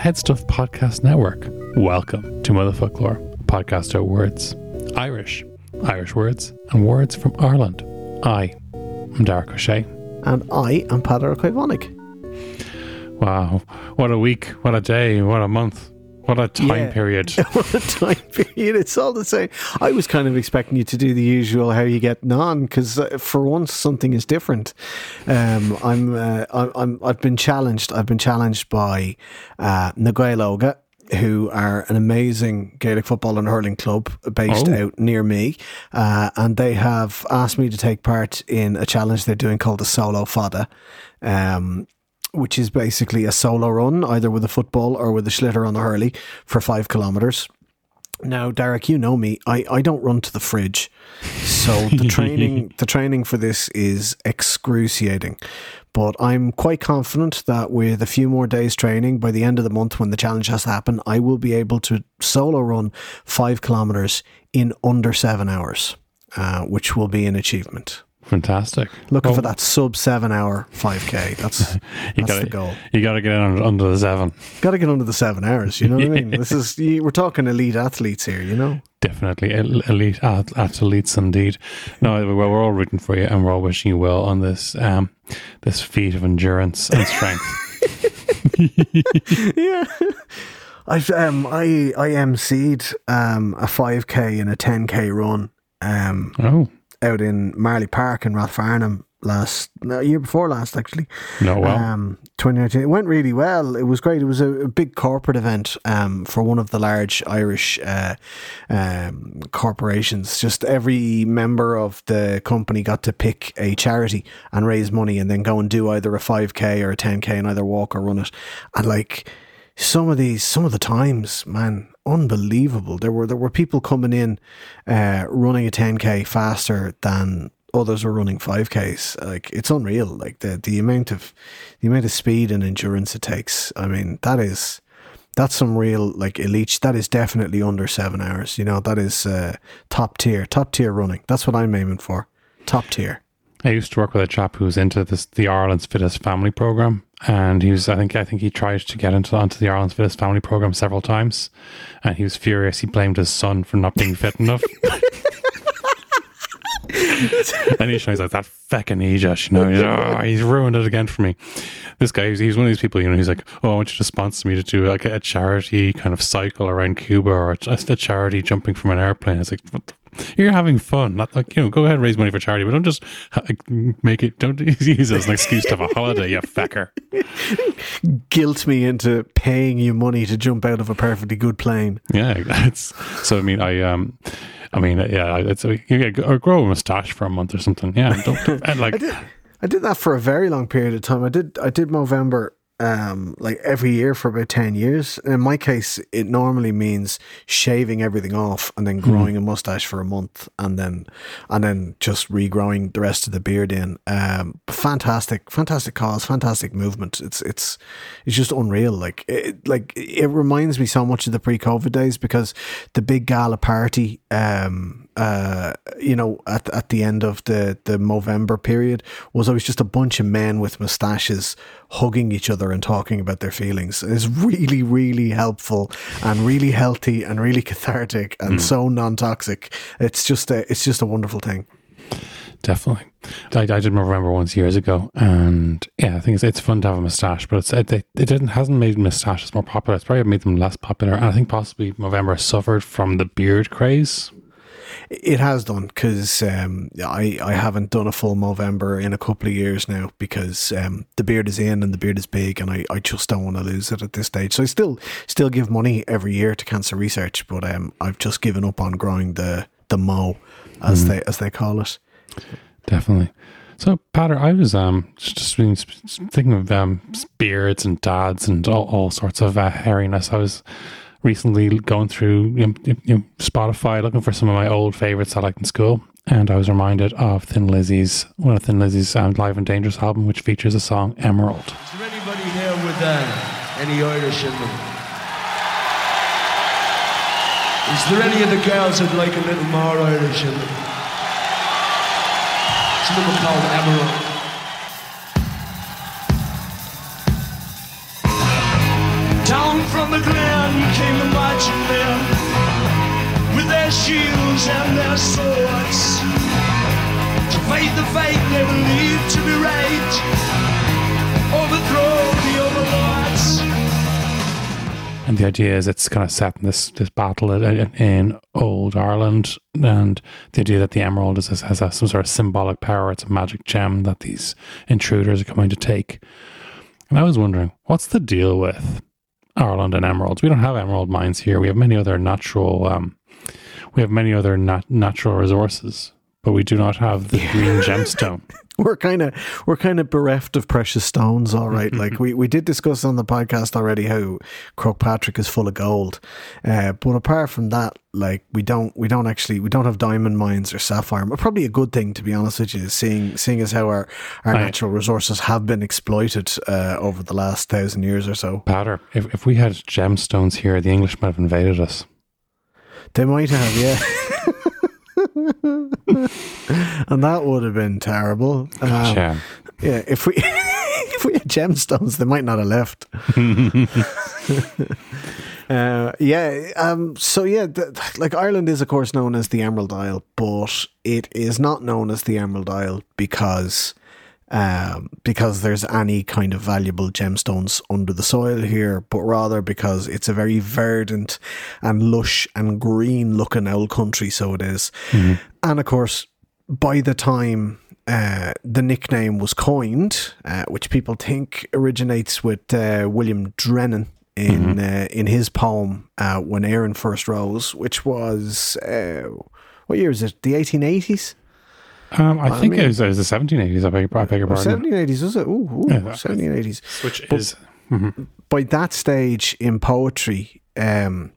Head Stuff Podcast Network, welcome to Motherfocloir, podcast about words, Irish, Irish words, and words from Ireland. I am Darach Ó Séaghdha. And I am Peadar Ó Caomhánaigh. Wow, what a week, what a day, what a month, what a time Yeah. period. what a time period. It's all the same. I was kind of expecting you to do the usual how you getting on because uh, for once something is different. Um, I'm, uh, I'm, I'm, I've been challenged. I've been challenged by uh, Na Gaeil Óga who are an amazing Gaelic football and hurling club based Oh. out near me. Uh, and they have asked me to take part in a challenge they're doing called the Solo Fada. Um, which is basically a solo run, either with a football or with a sliotar on the hurley for five kilometres. Now, Darach, you know me. I, I don't run to the fridge, so the training the training for this is excruciating. But I'm quite confident that with a few more days training, by the end of the month, when the challenge has to happen, I will be able to solo run five kilometers in under seven hours, uh, which will be an achievement. Fantastic. Looking Well, for that sub seven hour five k. That's You that's gotta, the goal. you gotta get under, under the seven. Got to get under the seven hours. You know what I mean? This is you- we're talking elite athletes here. You know. Definitely elite athletes indeed. No, well, we're all rooting for you, and we're all wishing you well on this um, this feat of endurance and strength. yeah. I've um I I emceed um a five k and a ten k run um oh out in Marlay Park in Rathfarnham last no year before last actually. no, well, Um, 2019. It went really well. It was great. It was a, a big corporate event um, for one of the large Irish uh, um, corporations. Just every member of the company got to pick a charity and raise money and then go and do either a 5K or a 10K and either walk or run it. And like some of these, some of the times, man, unbelievable. There were there were people coming in uh, running a 10K faster than others were running 5Ks. Like it's unreal. Like the the amount of the amount of speed and endurance it takes. I mean, that is that's some real like elite. That is definitely under seven hours. You know, that is uh, top tier, top tier running. That's what I'm aiming for. Top tier. I used to work with a chap who was into this the Ireland's Fittest Family program, and he was I think I think he tried to get into onto the Ireland's Fittest Family program several times, and he was furious. He blamed his son for not being fit enough. and he's like that feckin' Aegis, you know, he's, "Oh, he's ruined it again for me. This guy, he's, he's one of these people, you know, he's like, oh, I want you to sponsor me to do like a charity kind of cycle around Cuba or just a charity jumping from an airplane. It's like, what the- you're having fun, not like you know, go ahead and raise money for charity, but don't just make it. Don't use it as an excuse to have a holiday, you fecker. Guilt me into paying you money to jump out of a perfectly good plane. Yeah, it's so. I mean, I um, I mean, yeah, it's you get or grow a mustache for a month or something. Yeah, don't, don't and like I did that for a very long period of time. I did I did Movember um like every year for about 10 years. In my case it normally means shaving everything off and then growing a mustache for a month and then and then just regrowing the rest of the beard in. Um fantastic fantastic cause, fantastic movement. It's it's it's just unreal like it, like it reminds me so much of the pre-covid days because the big gala party um uh, you know, at at the end of the the Movember period was always just a bunch of men with mustaches hugging each other and talking about their feelings. It's really, really helpful and really healthy and really cathartic and so non toxic. It's just a it's just a wonderful thing. Definitely. I, I did remember once years ago, and yeah, I think it's, it's fun to have a moustache, but it's it, it, it didn't hasn't made moustaches more popular. It's probably made them less popular, and I think possibly November suffered from the beard craze. It has done because um, I I haven't done a full Movember in a couple of years now because um, the beard is in and the beard is big and I, I just don't want to lose it at this stage. So I still still give money every year to cancer research, but um, I've just given up on growing the the mo as mm. they as they call it. Definitely. So, Peadar, I was um just been thinking of um beards and dads and all, all sorts of uh, hairiness. I was recently going through you know, you know, Spotify looking for some of my old favorites I liked in school, and I was reminded of Thin Lizzy's one of Thin Lizzy's um, Live and Dangerous album, which features a song Emerald. Is there anybody here with uh, any Irish in them? Is there any of the girls that like a little more Irish in them? It's a little called Emerald. Down from the glen came the marching men with their shields and their swords to fight the fight they believed to be right, overthrow the overlords. And the idea is it's kind of set in this this battle in, in old Ireland, and the idea that the emerald is, has a, some sort of symbolic power. It's a magic gem that these intruders are coming to take. And I was wondering, what's the deal with Ireland and emeralds. We don't have emerald mines here. We have many other natural, um, we have many other nat- natural resources, but we do not have the green gemstone. we're kind of we're kind of bereft of precious stones all right. Like we, we did discuss on the podcast already how Patrick is full of gold. Uh, but apart from that like we don't we don't actually we don't have diamond mines or sapphire. But probably a good thing to be honest with you seeing seeing as how our our right. natural resources have been exploited uh, over the last thousand years or so. Peadar, if, if we had gemstones here the english might have invaded us. They might have yeah and that would have been terrible. Um, yeah. yeah, if we if we had gemstones, they might not have left. uh, yeah. Um, so yeah, the, like Ireland is of course known as the Emerald Isle, but it is not known as the Emerald Isle because um, because there's any kind of valuable gemstones under the soil here, but rather because it's a very verdant and lush and green looking old country, so it is. Mm-hmm. And of course, by the time uh, the nickname was coined, uh, which people think originates with uh, William Drennan in mm-hmm. Uh, in his poem uh, "When Erin First Rose," which was uh, what year is it? The eighteen eighties. Um, I, I think mean, it, was, it, was, the 1780s. I beg, I beg your pardon. 1780s, was it? Ooh, ooh yeah, 1780s. Which but is. Mm-hmm. By that stage in poetry, um,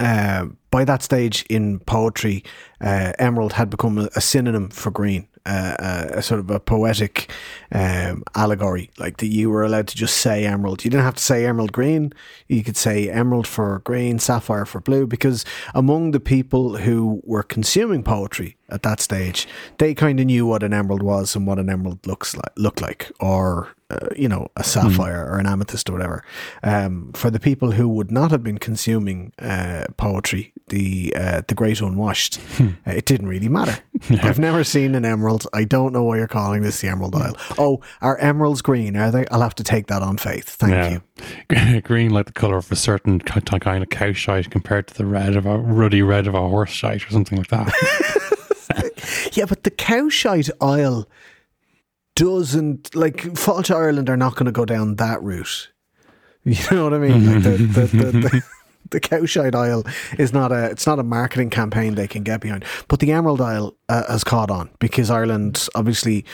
uh, by that stage in poetry, uh, emerald had become a, a synonym for green a, a, sort of a poetic um, allegory, like that you were allowed to just say emerald. You didn't have to say emerald green. You could say emerald for green, sapphire for blue, because among the people who were consuming poetry at that stage, they kind of knew what an emerald was and what an emerald looks like, looked like, or uh, you know, a sapphire mm. or an amethyst or whatever. Um, for the people who would not have been consuming uh, poetry, the uh, the great unwashed, hmm. uh, it didn't really matter. I've never seen an emerald. I don't know why you're calling this the Emerald Isle. Oh, are emeralds green? Are they? I'll have to take that on faith. Thank yeah. you. green, like the color of a certain kind of cow shite, compared to the red of a ruddy red of a horse shite or something like that. yeah, but the cow shite Isle doesn't like Fáilte Ireland are not going to go down that route. You know what I mean? Like the, the, the, the, cowshite Isle is not a it's not a marketing campaign they can get behind. But the Emerald Isle uh, has caught on because Ireland obviously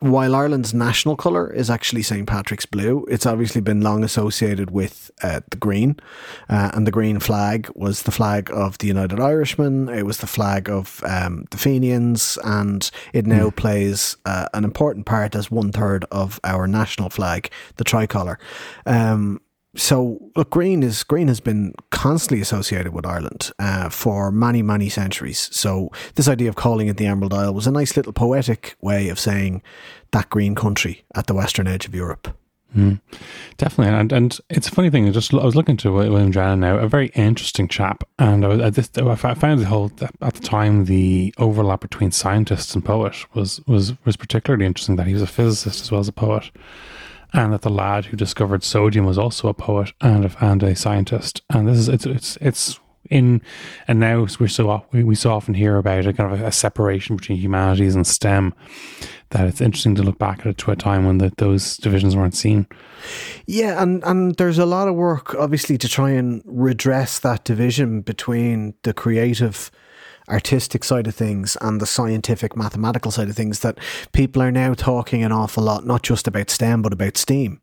while Ireland's national colour is actually St Patrick's blue, it's obviously been long associated with uh, the green, uh, and the green flag was the flag of the United Irishmen. It was the flag of um, the Fenians, and it now mm. plays uh, an important part as one third of our national flag, the tricolour. Um, so look, green is green has been constantly associated with Ireland uh, for many many centuries. So this idea of calling it the Emerald Isle was a nice little poetic way of saying that green country at the western edge of Europe. Mm, definitely, and and it's a funny thing. I just I was looking to William Drennan now, a very interesting chap, and I, was, I, just, I found the whole at the time the overlap between scientists and poet was was was particularly interesting. That he was a physicist as well as a poet and that the lad who discovered sodium was also a poet and a, and a scientist. And this is it's it's it's in and now we're so we, we so often hear about a kind of a, a separation between humanities and STEM that it's interesting to look back at it to a time when the, those divisions weren't seen. Yeah, and, and there's a lot of work, obviously, to try and redress that division between the creative artistic side of things and the scientific mathematical side of things that people are now talking an awful lot, not just about STEM, but about STEAM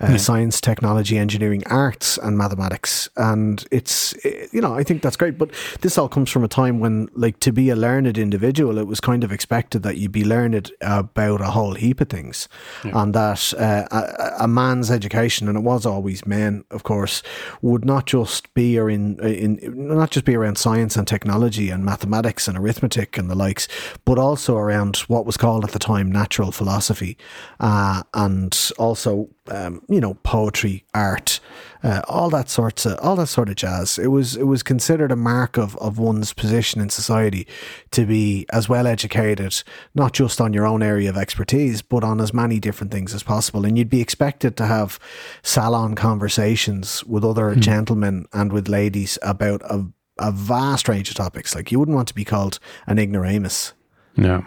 uh, science, technology, engineering, arts, and mathematics. And it's, you know, I think that's great. But this all comes from a time when, like, to be a learned individual, it was kind of expected that you'd be learned about a whole heap of things. Yeah. And that uh, a, a, man's education, and it was always men, of course, would not just be or in, in not just be around science and technology and mathematics mathematics and arithmetic and the likes, but also around what was called at the time natural philosophy, uh, and also um, you know poetry, art, uh, all that sorts of all that sort of jazz. It was it was considered a mark of of one's position in society to be as well educated, not just on your own area of expertise, but on as many different things as possible. And you'd be expected to have salon conversations with other mm. gentlemen and with ladies about a a vast range of topics. Like you wouldn't want to be called an ignoramus. No.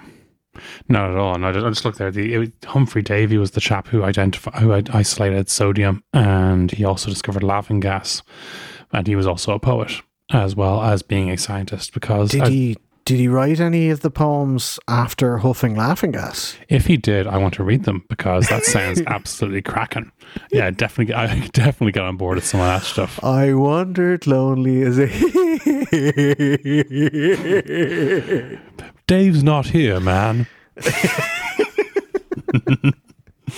Not at all. And I just, I just looked there. The it, Humphry Davy was the chap who identified, who isolated sodium, and he also discovered laughing gas. And he was also a poet as well as being a scientist. Because did I, he did he write any of the poems after huffing laughing gas? If he did, I want to read them because that sounds absolutely cracking. Yeah, definitely, I definitely got on board with some of that stuff. I wandered lonely as a. Dave's not here, man.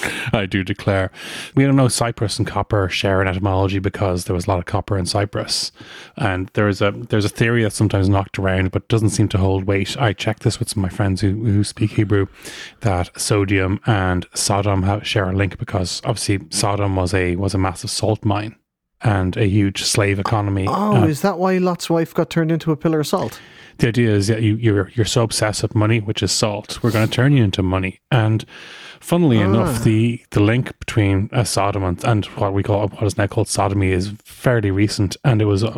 I do declare. We don't know Cyprus and copper share an etymology because there was a lot of copper in Cyprus, and there is a there's a theory that's sometimes knocked around but doesn't seem to hold weight. I checked this with some of my friends who, who speak Hebrew, that sodium and Sodom have, share a link because obviously Sodom was a was a massive salt mine and a huge slave economy. Oh, uh, is that why Lot's wife got turned into a pillar of salt? The idea is that you, you're you're so obsessed with money, which is salt. We're going to turn you into money, and Funnily ah. enough, the, the link between uh, Sodom and, and what we call what is now called sodomy is fairly recent, and it was uh,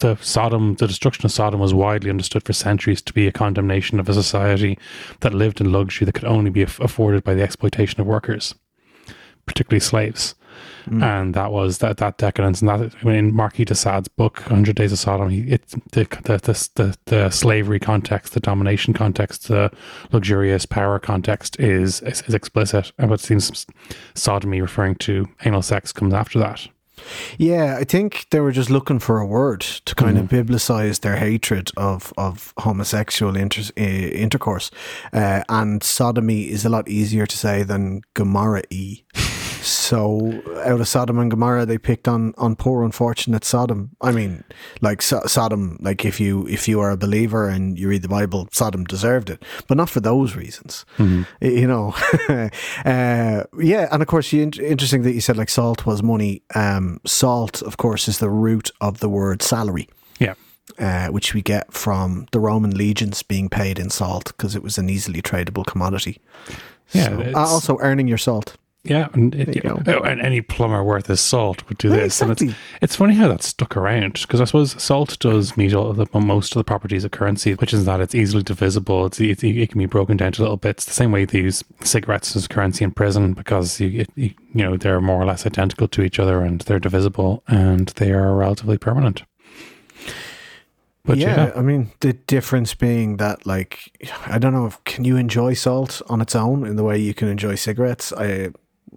the Sodom, the destruction of Sodom was widely understood for centuries to be a condemnation of a society that lived in luxury that could only be afforded by the exploitation of workers, particularly slaves. Mm. And that was that that decadence, and that in Marquis de Sade's book, Hundred Days of Sodom, he, it the the, the the the slavery context, the domination context, the luxurious power context is is, is explicit, and what seems sodomy referring to anal sex comes after that. Yeah, I think they were just looking for a word to kind mm. of biblicize their hatred of of homosexual inter- uh, intercourse, uh, and sodomy is a lot easier to say than Gomorrah e. So out of Sodom and Gomorrah, they picked on on poor unfortunate Sodom. I mean, like so- Sodom, like if you if you are a believer and you read the Bible, Sodom deserved it, but not for those reasons. Mm-hmm. You know, uh, yeah. And of course, you, interesting that you said like salt was money. Um, salt, of course, is the root of the word salary. Yeah. Uh, which we get from the Roman legions being paid in salt because it was an easily tradable commodity. Yeah. So, uh, also, earning your salt. Yeah, and, it, you know, oh, and any plumber worth his salt would do this. Exactly. And it's, it's funny how that stuck around because I suppose salt does meet all the, most of the properties of currency, which is that it's easily divisible. It's, it, it can be broken down to little bits. The same way they use cigarettes as currency in prison because you, it, you know they're more or less identical to each other and they're divisible and they are relatively permanent. But yeah, yeah, I mean, the difference being that, like, I don't know if can you enjoy salt on its own in the way you can enjoy cigarettes. I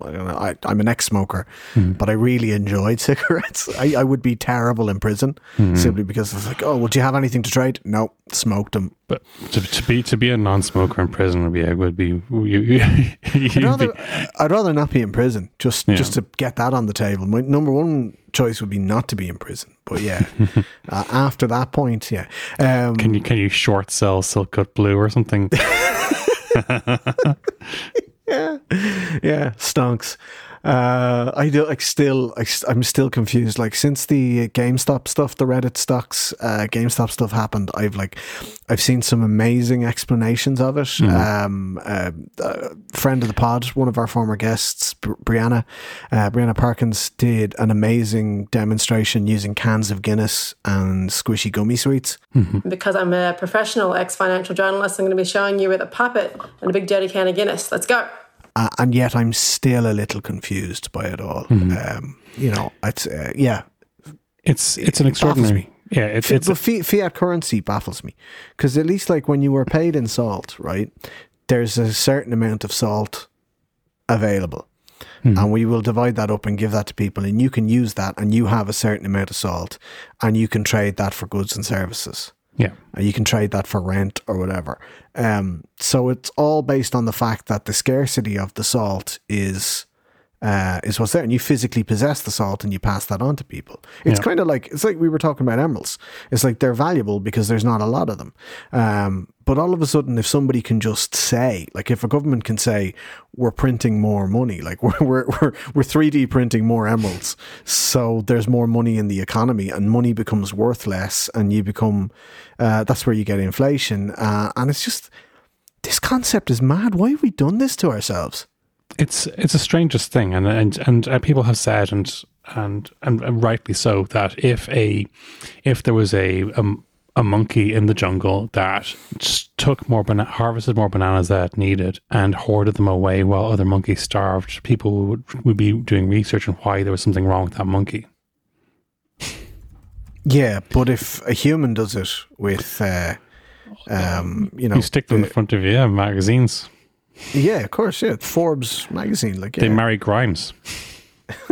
I don't know, I, am an ex-smoker, mm. but I really enjoyed cigarettes. I, I would be terrible in prison mm. simply because it's like, oh, would you have anything to trade? No, smoked them. But to, to be to be a non-smoker in prison would be would be. You, I'd, rather, be, I'd rather not be in prison just yeah. just to get that on the table. My number one choice would be not to be in prison. But yeah, uh, after that point, yeah. Um, can you can you short sell Silk Cut Blue or something? Yeah, yeah, stonks. Uh, I do like still. I, am still confused. Like since the GameStop stuff, the Reddit stocks, uh, GameStop stuff happened. I've like, I've seen some amazing explanations of it. Mm. Um, uh, friend of the pod, one of our former guests, Brianna, uh, Brianna Parkins, did an amazing demonstration using cans of Guinness and squishy gummy sweets. Mm-hmm. Because I'm a professional ex financial journalist, I'm going to be showing you with a puppet and a big dirty can of Guinness. Let's go uh, and yet I'm still a little confused by it all. Mm-hmm. Um, you know, it's uh, yeah, it's it's an extraordinary. Yeah, it's, it's but fiat currency baffles me because at least like when you were paid in salt, right? There's a certain amount of salt available. Mm-hmm. And we will divide that up and give that to people, and you can use that, and you have a certain amount of salt, and you can trade that for goods and services. Yeah. And you can trade that for rent or whatever. Um, so it's all based on the fact that the scarcity of the salt is uh, is what's there, and you physically possess the salt and you pass that on to people. It's yeah. kind of like it's like we were talking about emeralds. It's like they're valuable because there's not a lot of them. Um, but all of a sudden, if somebody can just say, like, if a government can say, we're printing more money, like we're we're we're, we're 3D printing more emeralds, so there's more money in the economy, and money becomes worth less, and you become uh, that's where you get inflation, uh, and it's just this concept is mad. Why have we done this to ourselves? It's it's the strangest thing, and and and uh, people have said, and, and and and rightly so, that if a if there was a a, a monkey in the jungle that took more bana- harvested more bananas that needed and hoarded them away while other monkeys starved, people would would be doing research on why there was something wrong with that monkey. Yeah, but if a human does it with, uh, um, you know, you stick them the, in front of you, yeah, magazines. Yeah, of course. Yeah, Forbes magazine. Like yeah. they marry Grimes.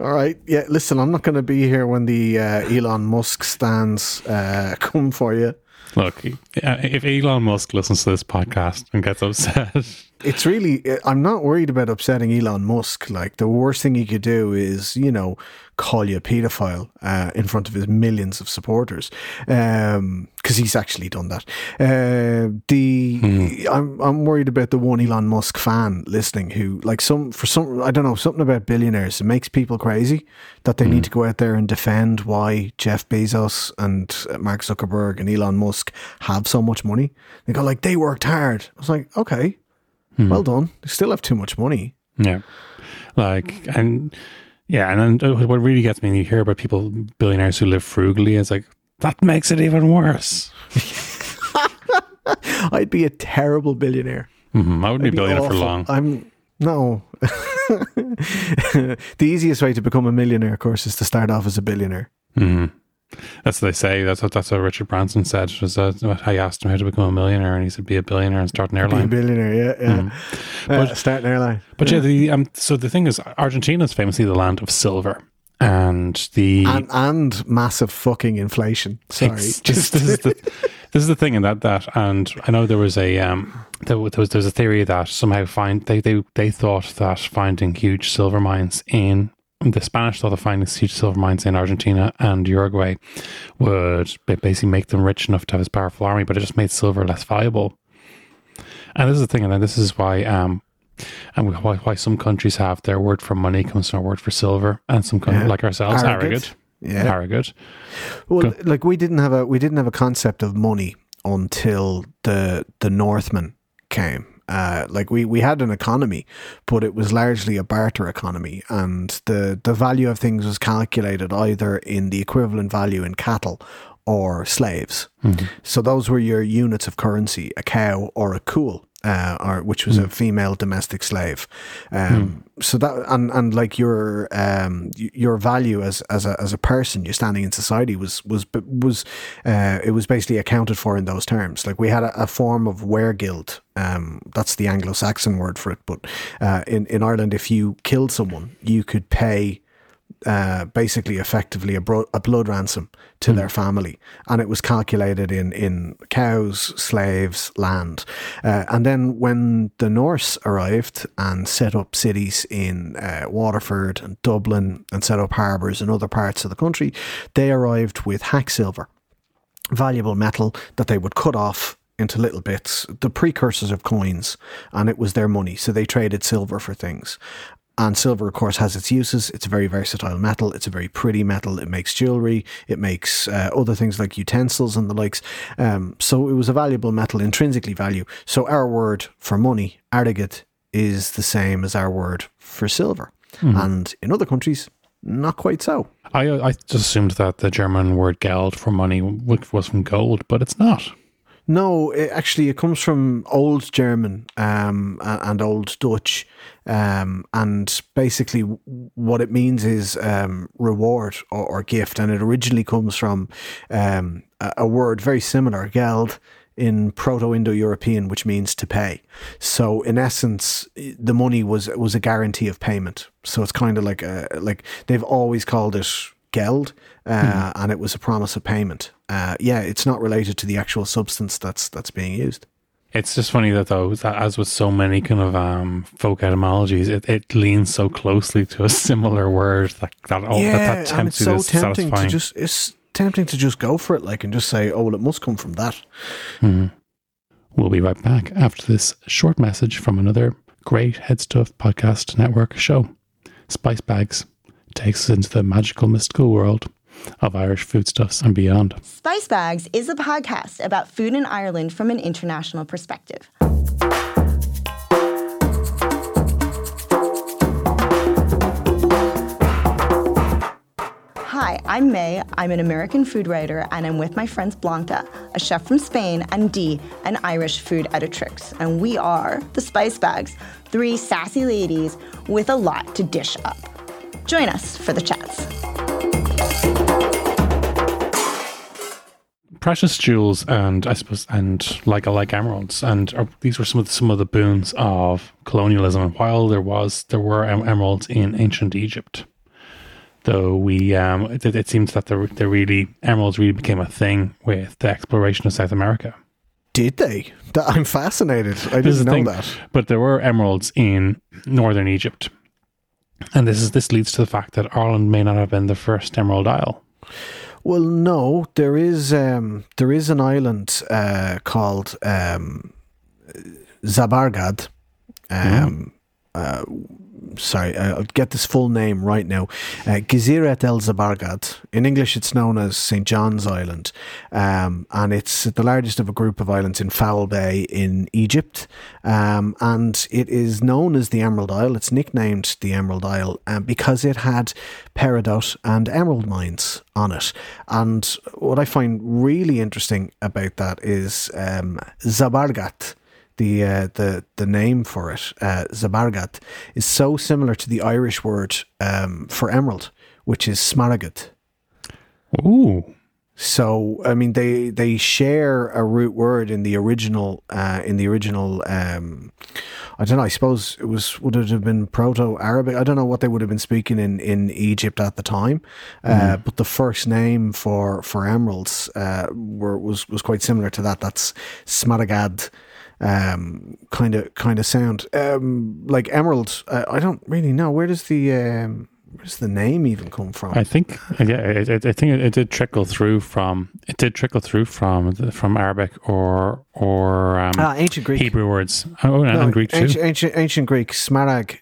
All right. Yeah. Listen, I'm not going to be here when the uh, Elon Musk stands uh, come for you. Look, if Elon Musk listens to this podcast and gets upset, it's really. I'm not worried about upsetting Elon Musk. Like the worst thing he could do is, you know, call you a paedophile uh, in front of his millions of supporters, because um, he's actually done that. Uh, the hmm. I'm I'm worried about the one Elon Musk fan listening who like some for some I don't know something about billionaires it makes people crazy that they hmm. need to go out there and defend why Jeff Bezos and Mark Zuckerberg and Elon Musk have so much money. They go like they worked hard. I was like, okay, hmm. well done. They still have too much money. Yeah, like and yeah, and then uh, what really gets me, you hear about people, billionaires who live frugally, it's like, that makes it even worse. I'd be a terrible billionaire. Mm-hmm. I wouldn't be a billionaire for long. I'm no. the easiest way to become a millionaire, of course, is to start off as a billionaire. Mm-hmm. That's what they say. That's what that's what Richard Branson said. Was that I asked him how to become a millionaire, and he said, "Be a billionaire and start an airline." Be a billionaire, yeah, yeah. Mm. Uh, but, start an airline. But yeah, yeah the, um, so the thing is, Argentina is famously the land of silver, and the and, and massive fucking inflation. Sorry, just this is the this is the thing, and that that and I know there was a um there was there was a theory that somehow find they they they thought that finding huge silver mines in the Spanish thought the finding huge silver mines in Argentina and Uruguay would basically make them rich enough to have this powerful army, but it just made silver less valuable. And this is the thing, and this is why um, and why, why some countries have their word for money comes from a word for silver, and some countries yeah. like ourselves, airgead. Yeah, airgead. Well, Go. like we didn't have a we didn't have a concept of money until the the Northmen came uh, like we, we had an economy, but it was largely a barter economy, and the the value of things was calculated either in the equivalent value in cattle or slaves. Mm-hmm. So those were your units of currency: a cow or a cumal uh, or which was mm. a hmm. female domestic slave. Um, mm. So that and and like your um, your value as as a as a person, your standing in society was was was uh, it was basically accounted for in those terms. Like we had a, a form of weregild. Um, that's the Anglo-Saxon word for it. But uh, in in Ireland, if you killed someone, you could pay uh, basically effectively a, bro- a, blood ransom to mm. their family, and it was calculated in in cows, slaves, land, uh, and then when the Norse arrived and set up cities in uh, Waterford and Dublin and set up harbours in other parts of the country, they arrived with hack silver, valuable metal that they would cut off into little bits, the precursors of coins, and it was their money. So they traded silver for things. And silver, of course, has its uses. It's a very versatile metal. It's a very pretty metal. It makes jewelry. It makes uh, other things like utensils and the likes. Um, so it was a valuable metal, intrinsically value. So our word for money, airgead, is the same as our word for silver. And in other countries, not quite so. I I just assumed that the German word Geld for money was from gold, but it's not. No, it, actually, it comes from Old German um, and Old Dutch, um, and basically, what it means is um, reward or, or gift, and it originally comes from um, a, a word very similar, geld, in Proto-Indo-European, which means to pay. So, in essence, the money was was a guarantee of payment. So it's kind of like a like they've always called it geld, uh, and it was a promise of payment. Uh, yeah, it's not related to the actual substance that's that's being used. It's just funny that though, that as with so many kind of um, folk etymologies, it, it leans so closely to a similar word like that. Oh, that, that tempts you. so tempting satisfying. to just it's tempting to just go for it, like and just say, oh well, it must come from that. We'll be right back after this short message from another great Head Stuff Podcast Network show. Spice Bags takes us into the magical, mystical world of Irish foodstuffs and beyond. Spice Bags is a podcast about food in Ireland from an international perspective. Hi, I'm May. I'm an American food writer, and I'm with my friends Blanca, a chef from Spain, and Dee, an Irish food editrix. And we are the Spice Bags, three sassy ladies with a lot to dish up. Join us for the chats. precious jewels and I suppose and like I like emeralds and uh, these were some of the, some of the boons of colonialism. And while there was there were em- emeralds in ancient Egypt, though we um, it, it seems that there there really emeralds really became a thing with the exploration of South America. Did they? I'm fascinated. I didn't know thing. that. But there were emeralds in northern Egypt, and this is this leads to the fact that Ireland may not have been the first Emerald Isle. Well, no, there is um, there is an island uh, called um, Zabargad. Um, uh, sorry, I- I'll get this full name right now. Uh, el Zabargad. In English, it's known as St. John's Island, um, and it's the largest of a group of islands in Foul Bay in Egypt. Um, and it is known as the Emerald Isle. It's nicknamed the Emerald Isle um, because it had peridot and emerald mines on it. And what I find really interesting about that is um, Zabargad the uh, the the name for it, uh, Zabargad, is so similar to the Irish word um, for emerald, which is smaragd. Ooh, So I mean, they they share a root word in the original uh, in the original. Um, I don't know. I suppose it was would it have been Proto Arabic? I don't know what they would have been speaking in, in Egypt at the time. Uh, but the first name for for emeralds uh, were was was quite similar to that. That's Smaragaid. Um, kind of kind of sound um, like emerald. Uh, I don't really know where does the um, where does the name even come from? I think yeah, it, it, I think it, it did trickle through from it did trickle through from from Arabic or or um, ah, ancient Greek. Hebrew words. Oh, and, No, and Greek too. ancient, ancient, ancient Greek, smarag,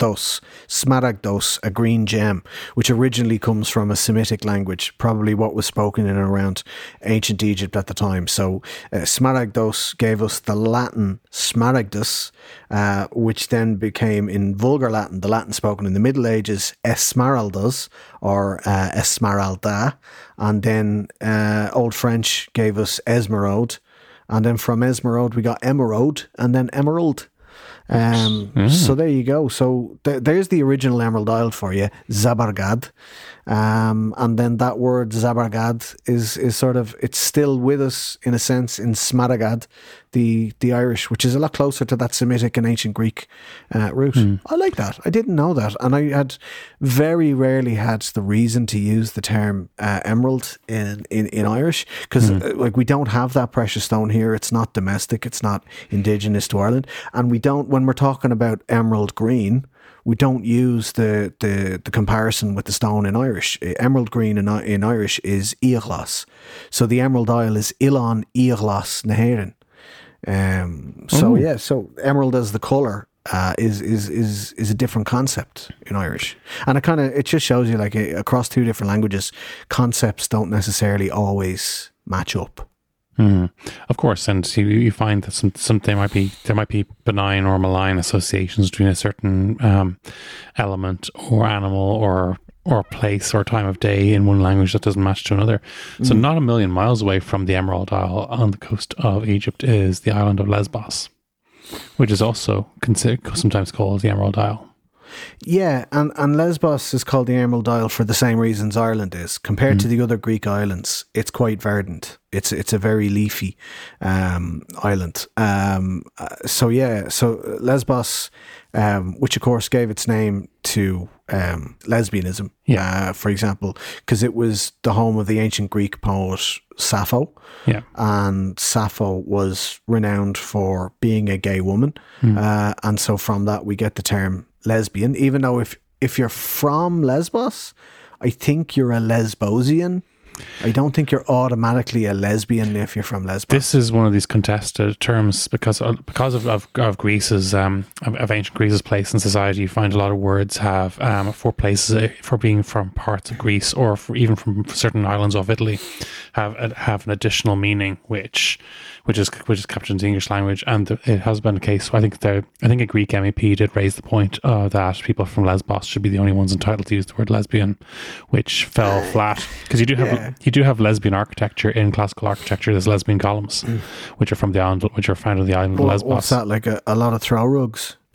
smaragdos, smaragdos, a green gem, which originally comes from a Semitic language, probably what was spoken in around ancient Egypt at the time. So, uh, smaragdos gave us the Latin smaragdus, uh, which then became in vulgar Latin, the Latin spoken in the Middle Ages, esmeraldas or uh, esmeralda, and then uh, Old French gave us esmeraude. And then from Esmeralda, we got Emerald and then Emerald. Um, So there you go. So th- there's the original Emerald Isle for you, Zabargad. Um, and then that word Zabargad is is sort of it's still with us in a sense in Smaragaid, the the Irish, which is a lot closer to that Semitic and ancient Greek uh, root. I like that. I didn't know that, and I had very rarely had the reason to use the term uh, emerald in in, in Irish because uh, like we don't have that precious stone here. It's not domestic. It's not indigenous to Ireland, and we don't. When we're talking about emerald green, we don't use the the, the comparison with the stone in Irish. Uh, Emerald green in, in Irish is Iathghlas. So the Emerald Isle is Ilan Iathghlas Naherin. Um, so yeah, so emerald as the color uh, is is is is a different concept in Irish, and it kind of it just shows you like eh, across two different languages, concepts don't necessarily always match up. Of course, and you, you find that some, some there might be there might be benign or malign associations between a certain um, element or animal or or place or time of day in one language that doesn't match to another. So, not a million miles away from the Emerald Isle on the coast of Egypt is the island of Lesbos, which is also considered sometimes called the Emerald Isle. Yeah, and, and Lesbos is called the Emerald Isle for the same reasons Ireland is. Compared to the other Greek islands, it's quite verdant. It's it's a very leafy um, island. Um, uh, so yeah, so Lesbos, um, which of course gave its name to um, lesbianism, uh, for example, because it was the home of the ancient Greek poet Sappho Yeah. and Sappho was renowned for being a gay woman, uh, and so from that we get the term lesbian. Even though if if you're from Lesbos, I think you're a Lesbosian. I don't think you're automatically a lesbian if you're from Lesbos. This is one of these contested terms because because of of, of Greece's um of, of ancient Greece's place in society. You find a lot of words have um for places uh, for being from parts of Greece or for even from certain islands of Italy have uh, have an additional meaning which which is which is captured in the English language. And it has been a case. I think there I think a Greek MEP did raise the point uh, that people from Lesbos should be the only ones entitled to use the word lesbian, which fell flat because you do have Yeah. you do have lesbian architecture in classical architecture. There's lesbian columns, which are from the island, which are found on the island of Lesbos. what's that like? A, a lot of throw rugs,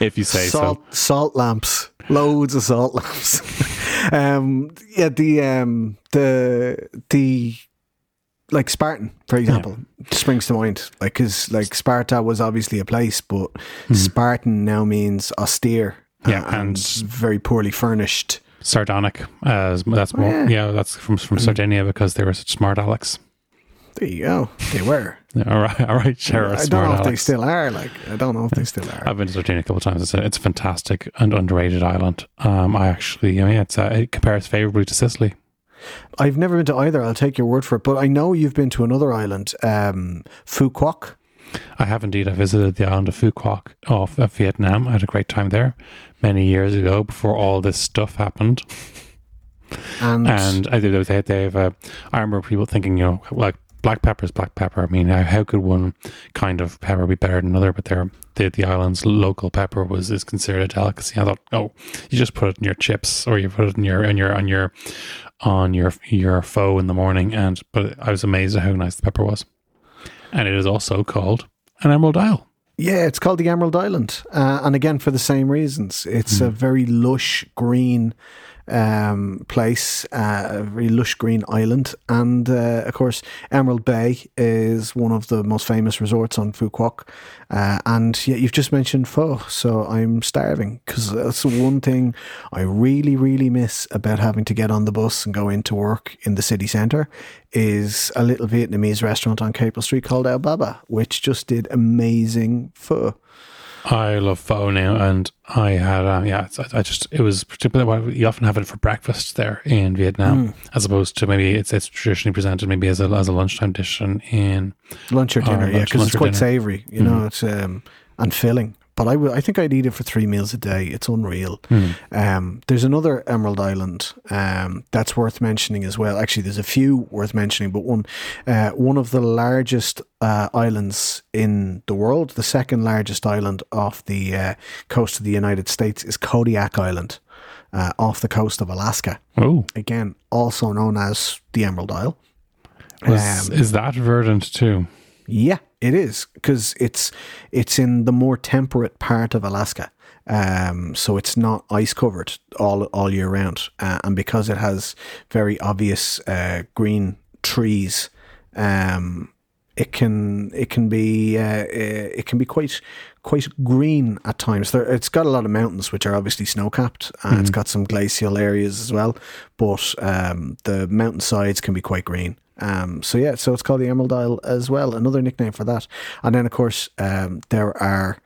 If you say salt, salt lamps, loads of salt lamps. um, yeah, the um, the the like Spartan, for example, springs to mind. Like, because like Sparta was obviously a place, but Spartan now means austere. Yeah, uh, and- very poorly furnished. Sardonic, as that's more. yeah. yeah. that's from from Sardinia because they were such smart Alex. There you go. They were. Yeah, all right, all right, sure. I don't know if they still are. Like, I don't know if they still are. I've been to Sardinia a couple of times. It's a, it's a fantastic and underrated island. Um, I actually, I mean, it's uh, it compares favorably to Sicily. I've never been to either. I'll take your word for it. But I know you've been to another island, um, Phu Quoc. I have indeed. I visited the island of Phu Quoc of, of uh, Vietnam. I had a great time there many years ago before all this stuff happened. And, And I did. They, they have. A, I remember people thinking, you know, like black pepper is black pepper. I mean, how, how could one kind of pepper be better than another? But there, the the island's local pepper was is considered a delicacy. I thought, oh, you just put it in your chips or you put it in your in your on your on your your pho in the morning. And but I was amazed at how nice the pepper was. And it is also called an Emerald Isle. yeah, it's called the Emerald Island. Uh, and again, for the same reasons. It's a very lush green um, place, uh, a very lush green island. And uh, of course, Emerald Bay is one of the most famous resorts on Phu Quoc. Uh, and yeah, you've just mentioned pho, so I'm starving because that's the one thing I really, really miss about having to get on the bus and go into work in the city centre is a little Vietnamese restaurant on Capel Street called Aobaba, which just did amazing pho. I love pho now, and I had uh, yeah. it's- I, I just it was particularly well you often have it for breakfast there in Vietnam, as opposed to maybe it's it's traditionally presented maybe as a as a lunchtime dish in, in Lunch or dinner, Oh, yeah, because it's quite dinner. savoury, you know, it's um, and filling. But I would- I think I'd eat it for three meals a day. It's unreal. Um, there's another Emerald Island um, that's worth mentioning as well. Actually, there's a few worth mentioning, but one uh, one of the largest uh, islands in the world, the second largest island off the uh, coast of the United States, is Kodiak Island, uh, off the coast of Alaska. oh Again, also known as the Emerald Isle. was, Um, is that verdant too? Yeah, it is because it's it's in the more temperate part of Alaska, um, so it's not ice covered all all year round, uh, and because it has very obvious uh, green trees, um, it can it can be uh, uh, it can be quite quite green at times. There, it's got a lot of mountains which are obviously snow capped, and it's got some glacial areas as well. But um, the mountain sides can be quite green, Um, so yeah, so it's called the Emerald Isle as well. Another nickname for that. And then of course um, there are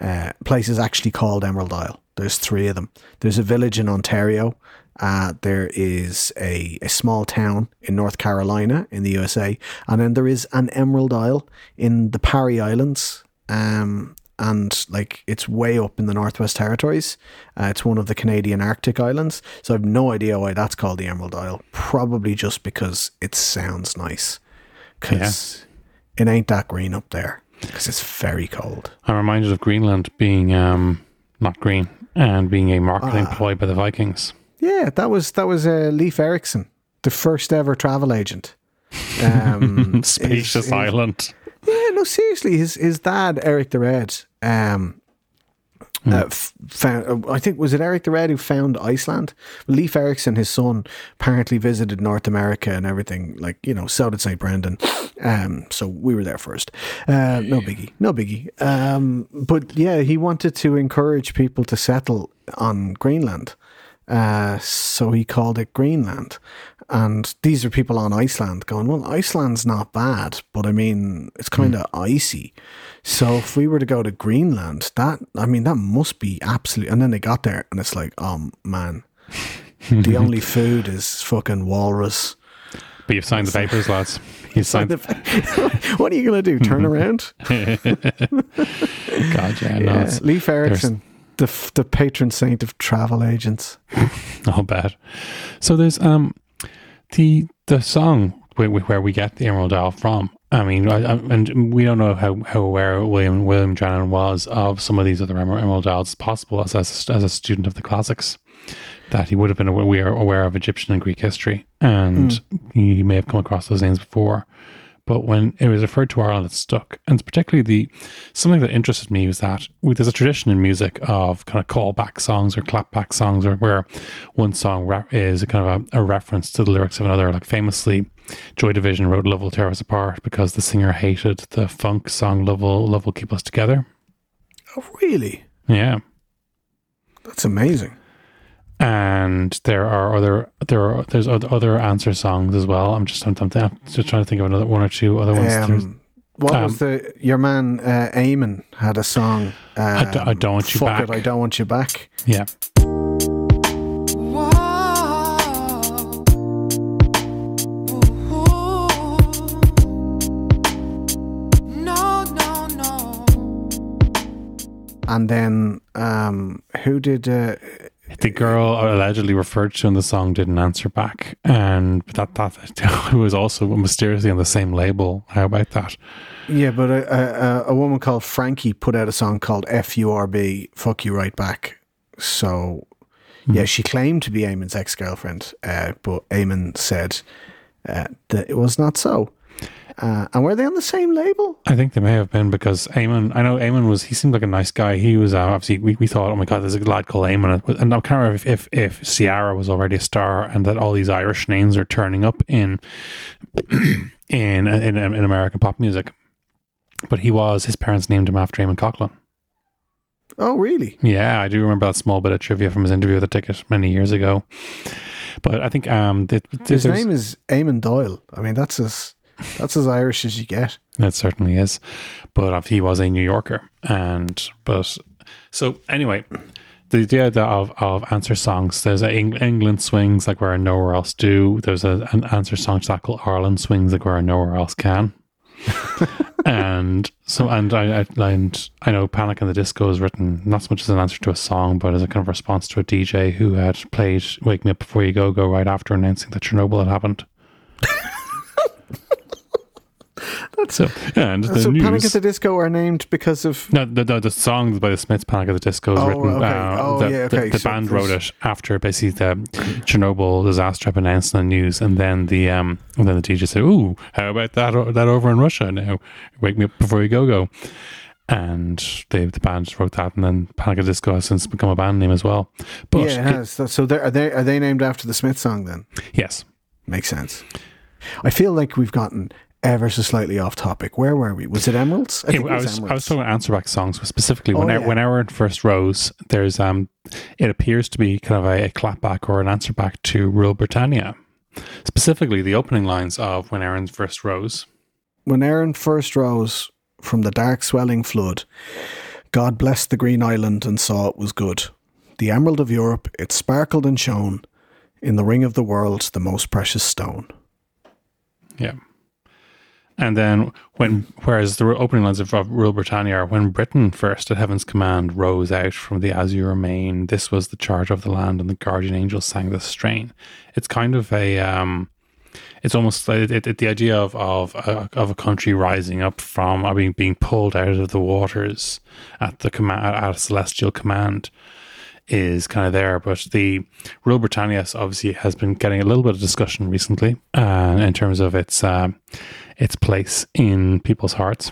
uh, places actually called Emerald Isle. There's three of them. There's a village in Ontario. Uh, there is a, a small town in North Carolina in the USA, and then there is an Emerald Isle in the Parry Islands. Um, and like it's way up in the Northwest Territories. Uh, it's one of the Canadian Arctic islands, so I've no idea why that's called the Emerald Isle. Probably just because it sounds nice, because it ain't that green up there. Because it's very cold. I'm reminded of Greenland being um, not green and being a marketing ploy by the Vikings. Yeah, that was that was uh, Leif Erikson, the first ever travel agent. Um, Spacious his- his- island. Yeah, no, seriously, his his dad Eric the Red, um, uh, f- found. uh, I think was it Eric the Red who found Iceland. Leif Erikson, his son, apparently visited North America and everything. Like you know, so did Saint Brendan. Um, so we were there first. Uh, no biggie, no biggie. Um, but yeah, he wanted to encourage people to settle on Greenland. Uh, so he called it Greenland. And these are people on Iceland going, well, Iceland's not bad, but I mean, it's kind of icy. So if we were to go to Greenland, that, I mean, that must be absolute. And then they got there and it's like, oh man, the only food is fucking walrus. But you've signed the papers, lads. You've signed. what are you going to do? Turn around? God, yeah, no, Yeah. Leif Erikson, the, the patron saint of travel agents. all bad. So there's um the the song where, where we get the Emerald Isle from. I mean, I, I, and we don't know how, how aware William William Drennan was of some of these other Emerald Isles. It's possible as, as as a student of the classics that he would have been aware aware of Egyptian and Greek history, and he may have come across those names before. But when it was referred to Ireland, it stuck. And particularly the something that interested me was that there's a tradition in music of kind of callback songs or clapback songs, or where one song is a kind of a, a reference to the lyrics of another. Like famously, Joy Division wrote "Love Will Tear Us Apart" because the singer hated the funk song "Love Will Love Will Keep Us Together." Oh, really? Yeah. That's amazing. And there are other there are there's other, other answer songs as well. I'm just I'm, I'm, I'm just trying to think of another one or two other ones. Um, what was the your man uh, Eamon had a song? Uh, don't- I Don't Want You Fuck Back. It, I don't want you back. yeah, No, no, no. And then um, who did? Uh, the girl allegedly referred to in the song didn't answer back, and that that was also mysteriously on the same label. How about that? yeah, but a, a, a woman called Frankie put out a song called "F.U.R.B. Fuck You Right Back." So Hmm. yeah, she claimed to be Eamon's ex girlfriend, uh, but Eamon said uh, that it was not so. Uh, and were they on the same label? I think they may have been because Eamon. I know Eamon was. He seemed like a nice guy. He was uh, obviously. We, we thought, oh my god, there's a lad called Eamon, and I can't remember if, if if Ciara was already a star, and that all these Irish names are turning up in in in, in American pop music. But he was. His parents named him after Eamonn Coghlan. Oh, really? Yeah, I do remember that small bit of trivia from his interview with the ticket many years ago. But I think um, th- th- His name is Eamon Doyle. I mean, that's as that's as Irish as you get. It certainly is. But he was a New Yorker. And, but, so anyway, the idea of, of answer songs, there's a Eng- England swings like where nowhere else do. There's a, an answer song called Ireland swings like where nowhere else can. and so, and I, I, and I know Panic in the Disco is written not so much as an answer to a song, but as a kind of response to a DJ who had played Wake Me Up Before You Go Go right after announcing that Chernobyl had happened. So, and the so news. Panic at the Disco are named because of No, the, the, the song by the Smiths, Panic at the Disco, is Oh, written. okay. Uh, Oh, the, yeah, okay. the, So band wrote it after basically the Chernobyl disaster had been announced in the news, and then the um, and then the DJ said, "Ooh, how about that that over in Russia now? Wake me up before you go go." And they, the band wrote that, and then Panic at the Disco has since become a band name as well. But yeah, it has. So- So are they are they named after the Smith song then? yes, Makes sense. I feel like we've gotten ever so slightly off topic. Where were we? Was it Emeralds? Yeah, it I was I was talking about answer back songs specifically when Oh, I, yeah. when Erin first rose, there's um, it appears to be kind of a, a clapback or an answer back to Rule Britannia. Specifically, the opening lines of When Erin First Rose. When Erin first rose from the dark swelling flood, God blessed the green island and saw it was good. The emerald of Europe, it sparkled and shone. In the ring of the world, the most precious stone. Yeah. And then when, whereas the opening lines of, Rule Britannia are when Britain first at heaven's command rose out from the azure main, this was the charge of the land, and the guardian angels sang this strain. It's kind of a, um, it's almost like it, it, the idea of of a, of a country rising up from, or being being pulled out of the waters at the command at a celestial command is kind of there. But the Rule Britannia obviously has been getting a little bit of discussion recently uh, in terms of its um, its place in people's hearts.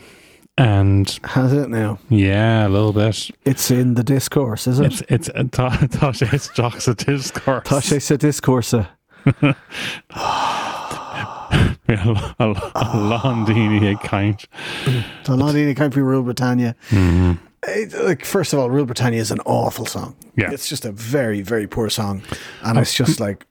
And Has it now? yeah, a little bit. It's in the discourse, is it? It's it's uh, Ta- Tasha's jocks a discourse. Tasha said discourse. uh, a, a, a Londini account. So Londini County Rule Britannia. Mm-hmm. Like first of all, Rule Britannia is an awful song. Yeah. it's just a very very poor song, and it's just like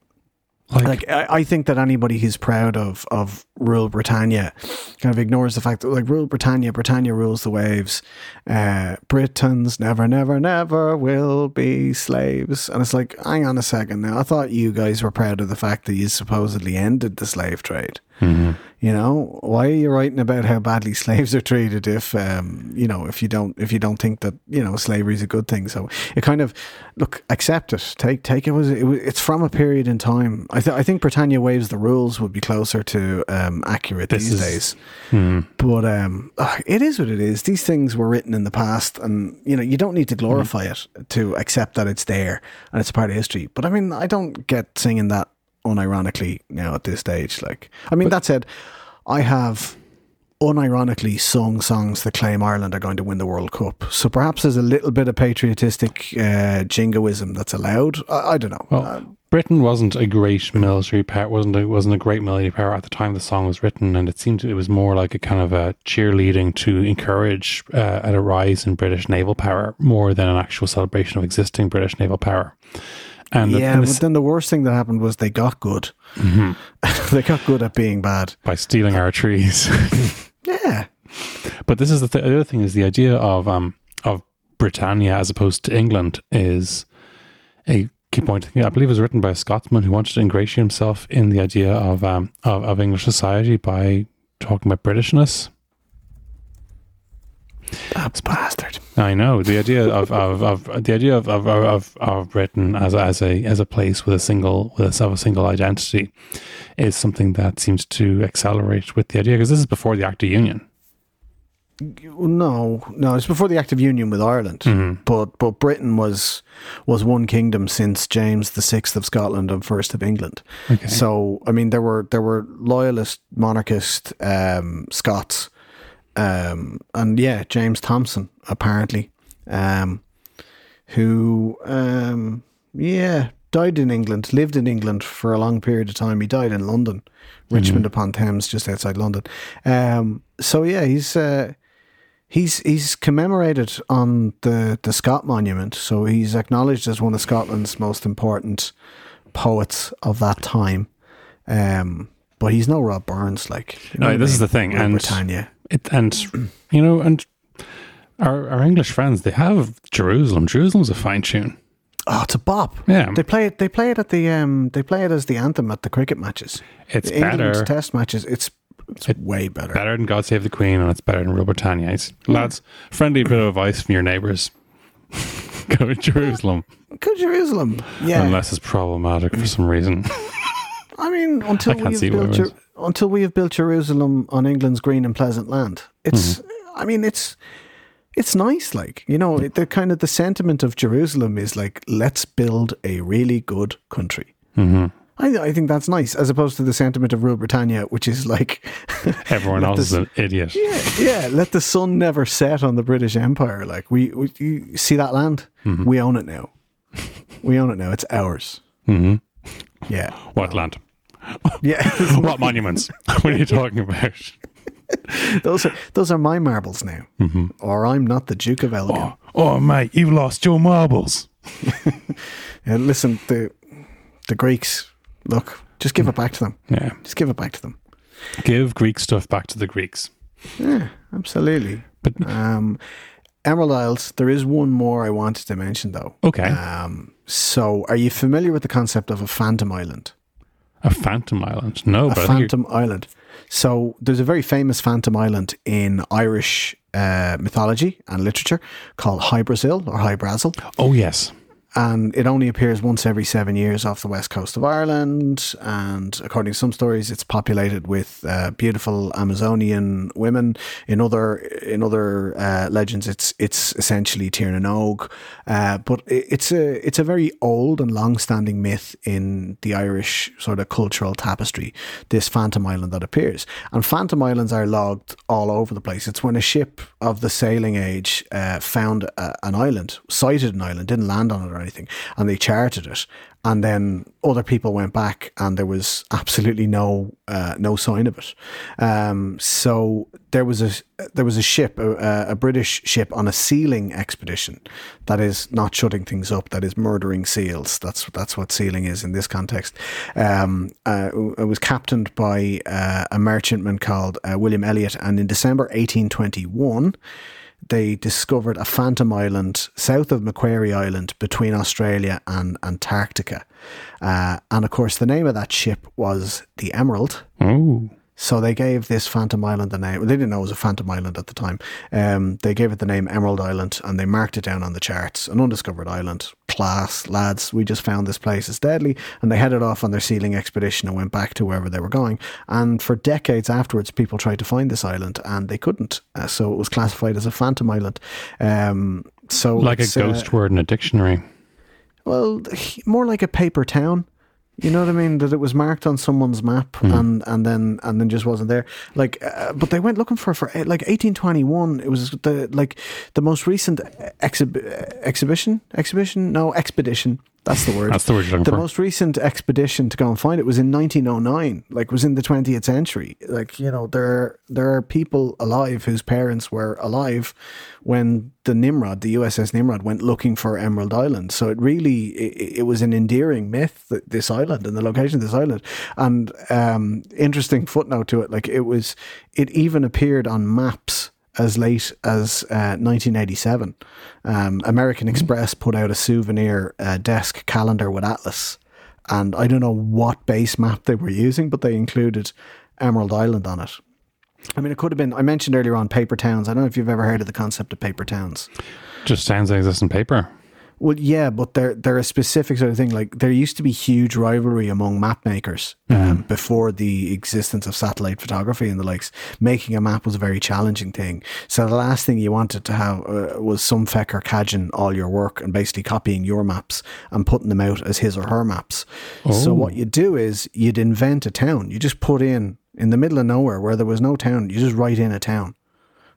Like, like I, I think that anybody who's proud of of Rule Britannia kind of ignores the fact that like Rule Britannia, Britannia rules the waves. Uh, Britons never, never, never will be slaves. And it's like, hang on a second now. I thought you guys were proud of the fact that you supposedly ended the slave trade. You know, why are you writing about how badly slaves are treated if um, you know, if you don't if you don't think that, you know, slavery is a good thing. So it kind of look, accept it. Take take it was it it's from a period in time. I th- I think Britannia Waves the rules would be closer to um, accurate This these is- days. But um, it is what it is. These things were written in the past, and you know you don't need to glorify it to accept that it's there and it's a part of history. But I mean, I don't get singing that unironically now at this stage. Like, I mean, that said, I have unironically sung songs that claim Ireland are going to win the World Cup. So perhaps there's a little bit of patriotistic uh, jingoism that's allowed. I, I don't know. Well, Uh, Britain wasn't a great military power. wasn't a, wasn't a great military power at the time the song was written, and it seemed it was more like a kind of a cheerleading to encourage uh, a rise in British naval power more than an actual celebration of existing British naval power. And yeah, and but then the worst thing that happened was they got good. they got good at being bad. by stealing our trees. Yeah. But this is the, th- the other thing is the idea of um of Britannia as opposed to England is a key point. I believe it was written by a Scotsman who wanted to ingratiate himself in the idea of um of, of English society by talking about Britishness. That bastard. I know the idea of, of, of the idea of, of, of, of Britain as a, as a as a place with a single with a, a single identity is something that seems to accelerate with the idea because this is before the Act of Union. No, no, it's before the Act of Union with Ireland. Mm-hmm. But but Britain was was one kingdom since James the Sixth of Scotland and First of England. Okay. So I mean, there were there were loyalist monarchist um, Scots, um, and yeah, James Thomson apparently, um, who um, yeah died in England, lived in England for a long period of time. He died in London, Richmond upon Thames, just outside London. Um, so yeah, he's. Uh, He's he's commemorated on the the Scott Monument, so he's acknowledged as one of Scotland's most important poets of that time. Um, but he's no Rob Burns, like No, what I this is the thing, and- Britannia. It, and you know, and our our English friends they have Jerusalem. Jerusalem's a fine tune. Oh, it's a bop. Yeah. they play it. They play it at the um. They play it as the anthem at the cricket matches. It's The England better Test matches. It's it's way better. better than God Save the Queen, and it's better than Rule Britannia. It's, lads, friendly bit of advice from your neighbours: go to Jerusalem, Good Jerusalem. Yeah, unless it's problematic for some reason. I mean, until I can't see built it. Jer- until we have built Jerusalem on England's green and pleasant land, it's. Mm-hmm. I mean, it's. It's nice, like you know, the kind of the sentiment of Jerusalem is like, let's build a really good country. hmm I, I think that's nice, as opposed to the sentiment of Rule Britannia, which is like, Everyone else is an idiot. yeah, yeah, let the sun never set on the British Empire. Like we, we you see that land, Mm-hmm. we own it now. We own it now. It's ours. hmm Yeah, What land? yeah. what monuments? what are you talking about? those are those are my marbles now, or I'm not the Duke of Elgin. Oh, oh, mate, you've lost your marbles. And listen, the the Greeks look Just give it back to them. Yeah. Just give it back to them. Give Greek stuff back to the Greeks. Yeah, absolutely. But Um, Emerald Isles. There is one more I wanted to mention though. okay, Um, so, are you familiar with the concept of a phantom island? A phantom island. No, a but I think phantom island. So there's a very famous phantom island in Irish uh, mythology and literature called Hy-Brasil or High Brazil. oh yes, and it only appears once every seven years off the west coast of Ireland. And according to some stories, it's populated with uh, beautiful Amazonian women. In other in other uh, legends, it's it's essentially Tir na Nog. Uh, but it- it's a it's a very old and long standing myth in the Irish sort of cultural tapestry. This phantom island that appears, and phantom islands are logged all over the place. It's when a ship of the sailing age uh, found a, an island, sighted an island, didn't land on it anything, and they charted it. And then other people went back, and there was absolutely no uh, no sign of it. Um, so there was a there was a ship, a, a British ship, on a sealing expedition. That is not shutting things up. That is murdering seals. That's that's what sealing is in this context. Um, uh, it was captained by uh, a merchantman called uh, William Elliot, and in December 1821 they discovered a phantom island south of Macquarie Island between Australia and Antarctica. Uh, and of course, the name of that ship was the Emerald. oh So they gave this Phantom Island the name. Well, they didn't know it was a Phantom Island at the time. Um, they gave it the name Emerald Island and they marked it down on the charts. An undiscovered island. Class, lads, we just found this place. It's deadly. And they headed off on their sealing expedition and went back to wherever they were going. And for decades afterwards, people tried to find this island and they couldn't. Uh, so it was classified as a Phantom Island. Um, so like a uh, ghost word in a dictionary. well, more like a paper town. You know what I mean? That it was marked on someone's map and and then and then just wasn't there. Like, uh, but they went looking for for uh, like eighteen twenty one. It was the like the most recent exhib- exhibition exhibition no expedition. That's the word. That's the word you're looking the for. most recent expedition to go and find it was in 1909 like was in the 20th century like you know there there are people alive whose parents were alive when the nimrod the uss nimrod went looking for emerald island so it really it, it was an endearing myth that this island and the location of this island and um interesting footnote to it like it was it even appeared on maps as late as uh, 1987. Um, American Express put out a souvenir uh, desk calendar with Atlas. And I don't know what base map they were using, but they included Emerald Island on it. I mean, it could have been, I mentioned earlier on paper towns. I don't know if you've ever heard of the concept of paper towns. Just sounds like exists in paper. Well, yeah, but they're they're a specific sort of thing. Like there used to be huge rivalry among map makers um, before the existence of satellite photography and the likes. Making a map was a very challenging thing. So the last thing you wanted to have uh, was some fecker cadging all your work and basically copying your maps and putting them out as his or her maps. So what you do is you'd invent a town. You just put in in the middle of nowhere where there was no town. You just write in a town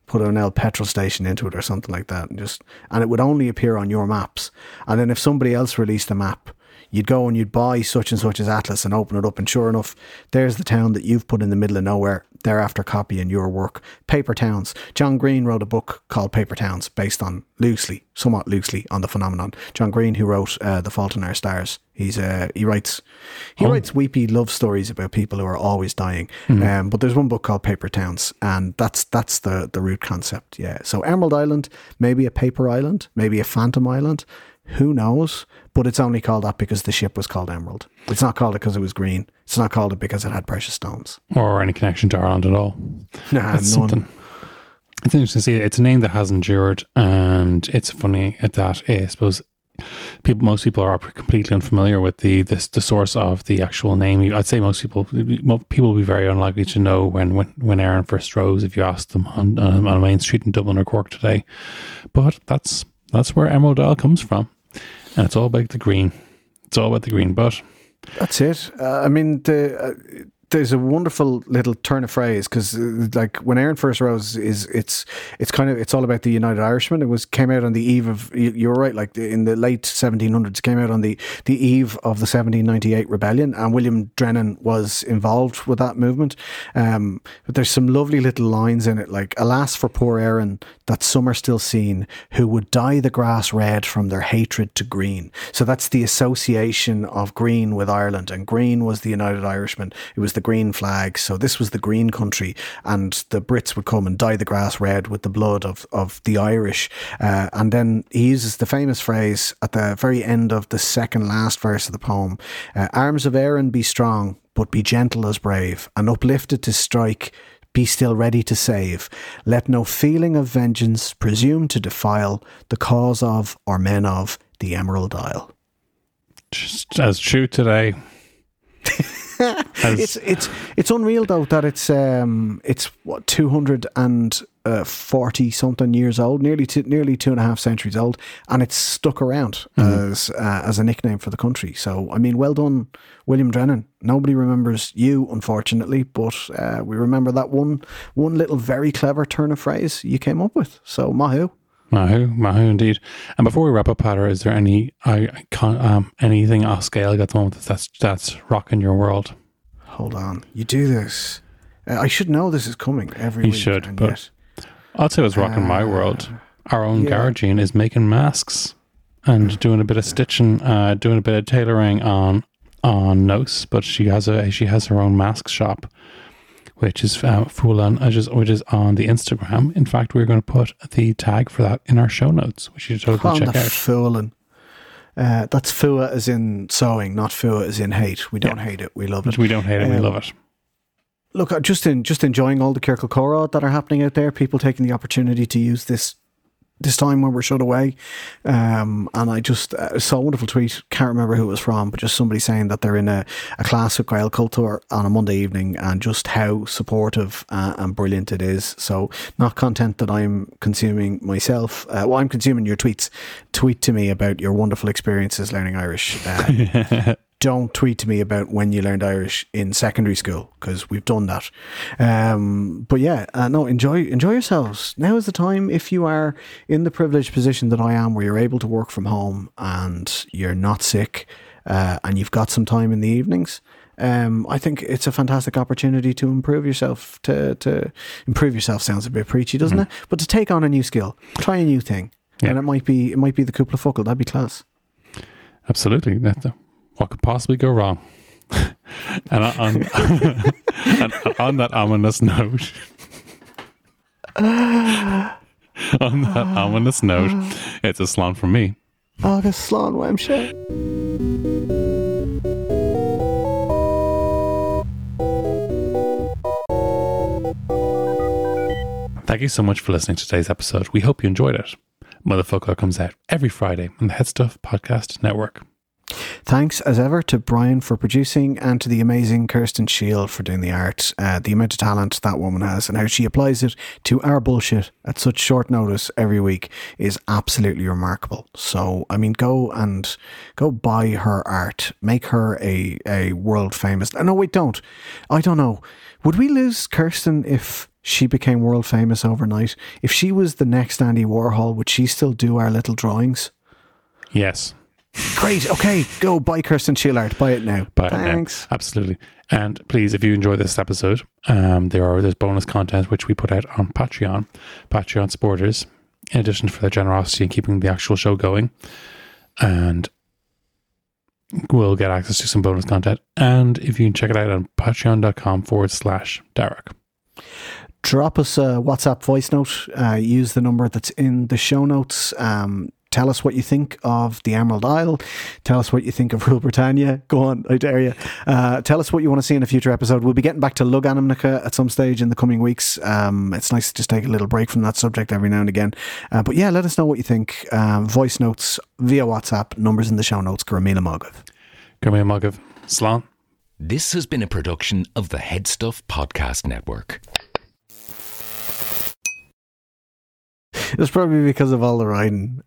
put an L petrol station into it or something like that, and just and it would only appear on your maps. And then if somebody else released a map, you'd go and you'd buy such and such as Atlas and open it up, and sure enough, there's the town that you've put in the middle of nowhere. Thereafter, copying your work. Paper towns. John Green wrote a book called Paper Towns, based on loosely, somewhat loosely, on the phenomenon. John Green, who wrote uh, The Fault in Our Stars, he's uh, he writes he writes weepy love stories about people who are always dying. Um, but there's one book called Paper Towns, and that's that's the the root concept. Yeah. So Emerald Island, maybe a paper island, maybe a phantom island. Who knows? But it's only called that because the ship was called Emerald. It's not called it because it was green. It's not called it because it had precious stones. or any connection to Ireland at all. Nah, That's none. something. It's interesting to see. It's a name that has endured, and it's funny at that. eh, I suppose people, most people are completely unfamiliar with the this, the source of the actual name. I'd say most people, people will be very unlikely to know when when when Erin first rose if you asked them on on a main street in Dublin or Cork today. But that's that's where Emerald Isle comes from, and it's all about the green. It's all about the green. But That's it. Uh, I mean, the uh, there's a wonderful little turn of phrase because like when Erin first rose is it's it's kind of it's all about the United Irishman. It was came out on the eve of you- you're right like in the late 1700s came out on the the eve of the 1798 rebellion and William Drennan was involved with that movement. Um, but there's some lovely little lines in it like alas for poor Erin that some are still seen who would dye the grass red from their hatred to green. So that's the association of green with Ireland, and green was the United Irishman. It was the green flag. So this was the green country, and the Brits would come and dye the grass red with the blood of of the Irish. Uh, and then he uses the famous phrase at the very end of the second last verse of the poem: uh, "Arms of Erin, be strong." But be gentle as brave, and uplifted to strike, be still ready to save. Let no feeling of vengeance presume to defile the cause of or men of the Emerald Isle. Just as true today. It's it's it's unreal though that it's um it's what two hundred and forty something years old, nearly two, nearly two and a half centuries old, and it's stuck around as uh, as a nickname for the country. So I mean, well done, William Drennan. Nobody remembers you, unfortunately, but uh, we remember that one one little very clever turn of phrase you came up with. So Mahu. Mahu, Mahu indeed. And before we wrap up, Peadar, is there any I, I can't, um anything off scale at the moment that's that's rocking your world? Hold on, you do this. Uh, I should know this is coming every You week. should, but- yet- I'll say what's rocking my world. Our own yeah. Gearóidín is making masks and doing a bit of stitching, uh, doing a bit of tailoring on on Nos, but she has a she has her own mask shop, which is uh, Fualainn, which is which is on the Instagram. In fact, we're going to put the tag for that in our show notes, which you should totally on check out. fooling. Uh, that's fua as in sewing, not fua as in hate. We don't hate it. We love it. We don't hate it, we Um, love it. Look, uh, just in just enjoying all the Kirkle Cora that are happening out there. People taking the opportunity to use this this time when we're shut away. Um, and I just uh, saw a wonderful tweet. Can't remember who it was from, but just somebody saying that they're in a, a class with Gaelchultúr on a Monday evening, and just how supportive uh, and brilliant it is. So, not content that I'm consuming myself. Uh, well, I'm consuming your tweets. Tweet to me about your wonderful experiences learning Irish. Don't tweet to me about when you learned Irish in secondary school because we've done that. Um, but yeah, uh, no, enjoy enjoy yourselves. Now is the time if you are in the privileged position that I am, where you're able to work from home and you're not sick, uh, and you've got some time in the evenings. Um, I think it's a fantastic opportunity to improve yourself. To to improve yourself sounds a bit preachy, doesn't it? But to take on a new skill, try a new thing, Yeah. and it might be it might be the couple of focal. That'd be class. Absolutely. That, what could possibly go wrong? and on, on, and on that ominous note, on that ominous note, it's a slán from me. August Slán Wemshire. Thank you so much for listening to today's episode. We hope you enjoyed it. Motherfocloir comes out every Friday on the HeadStuff Podcast Network. Thanks as ever to Brian for producing and to the amazing Kirsten Shiel for doing the art. Uh, the amount of talent that woman has and how she applies it to our bullshit at such short notice every week is absolutely remarkable. So, I mean, go and go buy her art, make her a, a world famous. No, wait, don't. I don't know. Would we lose Kirsten if she became world famous overnight? If she was the next Andy Warhol, would she still do our little drawings? Yes. Great. Okay, go buy Kirsten Schillard. Buy it now. But uh, Thanks. absolutely. And please, if you enjoy this episode, um, there are there's bonus content which we put out on Patreon, Patreon supporters, in addition for their generosity in keeping the actual show going. And we'll get access to some bonus content. And if you can check it out on patreon.com forward slash Darach. Drop us a WhatsApp voice note. Uh, use the number that's in the show notes. Um, tell us what you think of the Emerald Isle. Tell us what you think of Rule Britannia. Go on, I dare you. Uh, tell us what you want to see in a future episode. We'll be getting back to Logainmneacha at some stage in the coming weeks. Um, it's nice to just take a little break from that subject every now and again. Uh, but yeah, let us know what you think. Um, voice notes via WhatsApp. Numbers in the show notes. Gramila Mogav. Give me a mug of Slán. This has been a production of the HeadStuff Podcast Network. It was probably because of all the riding.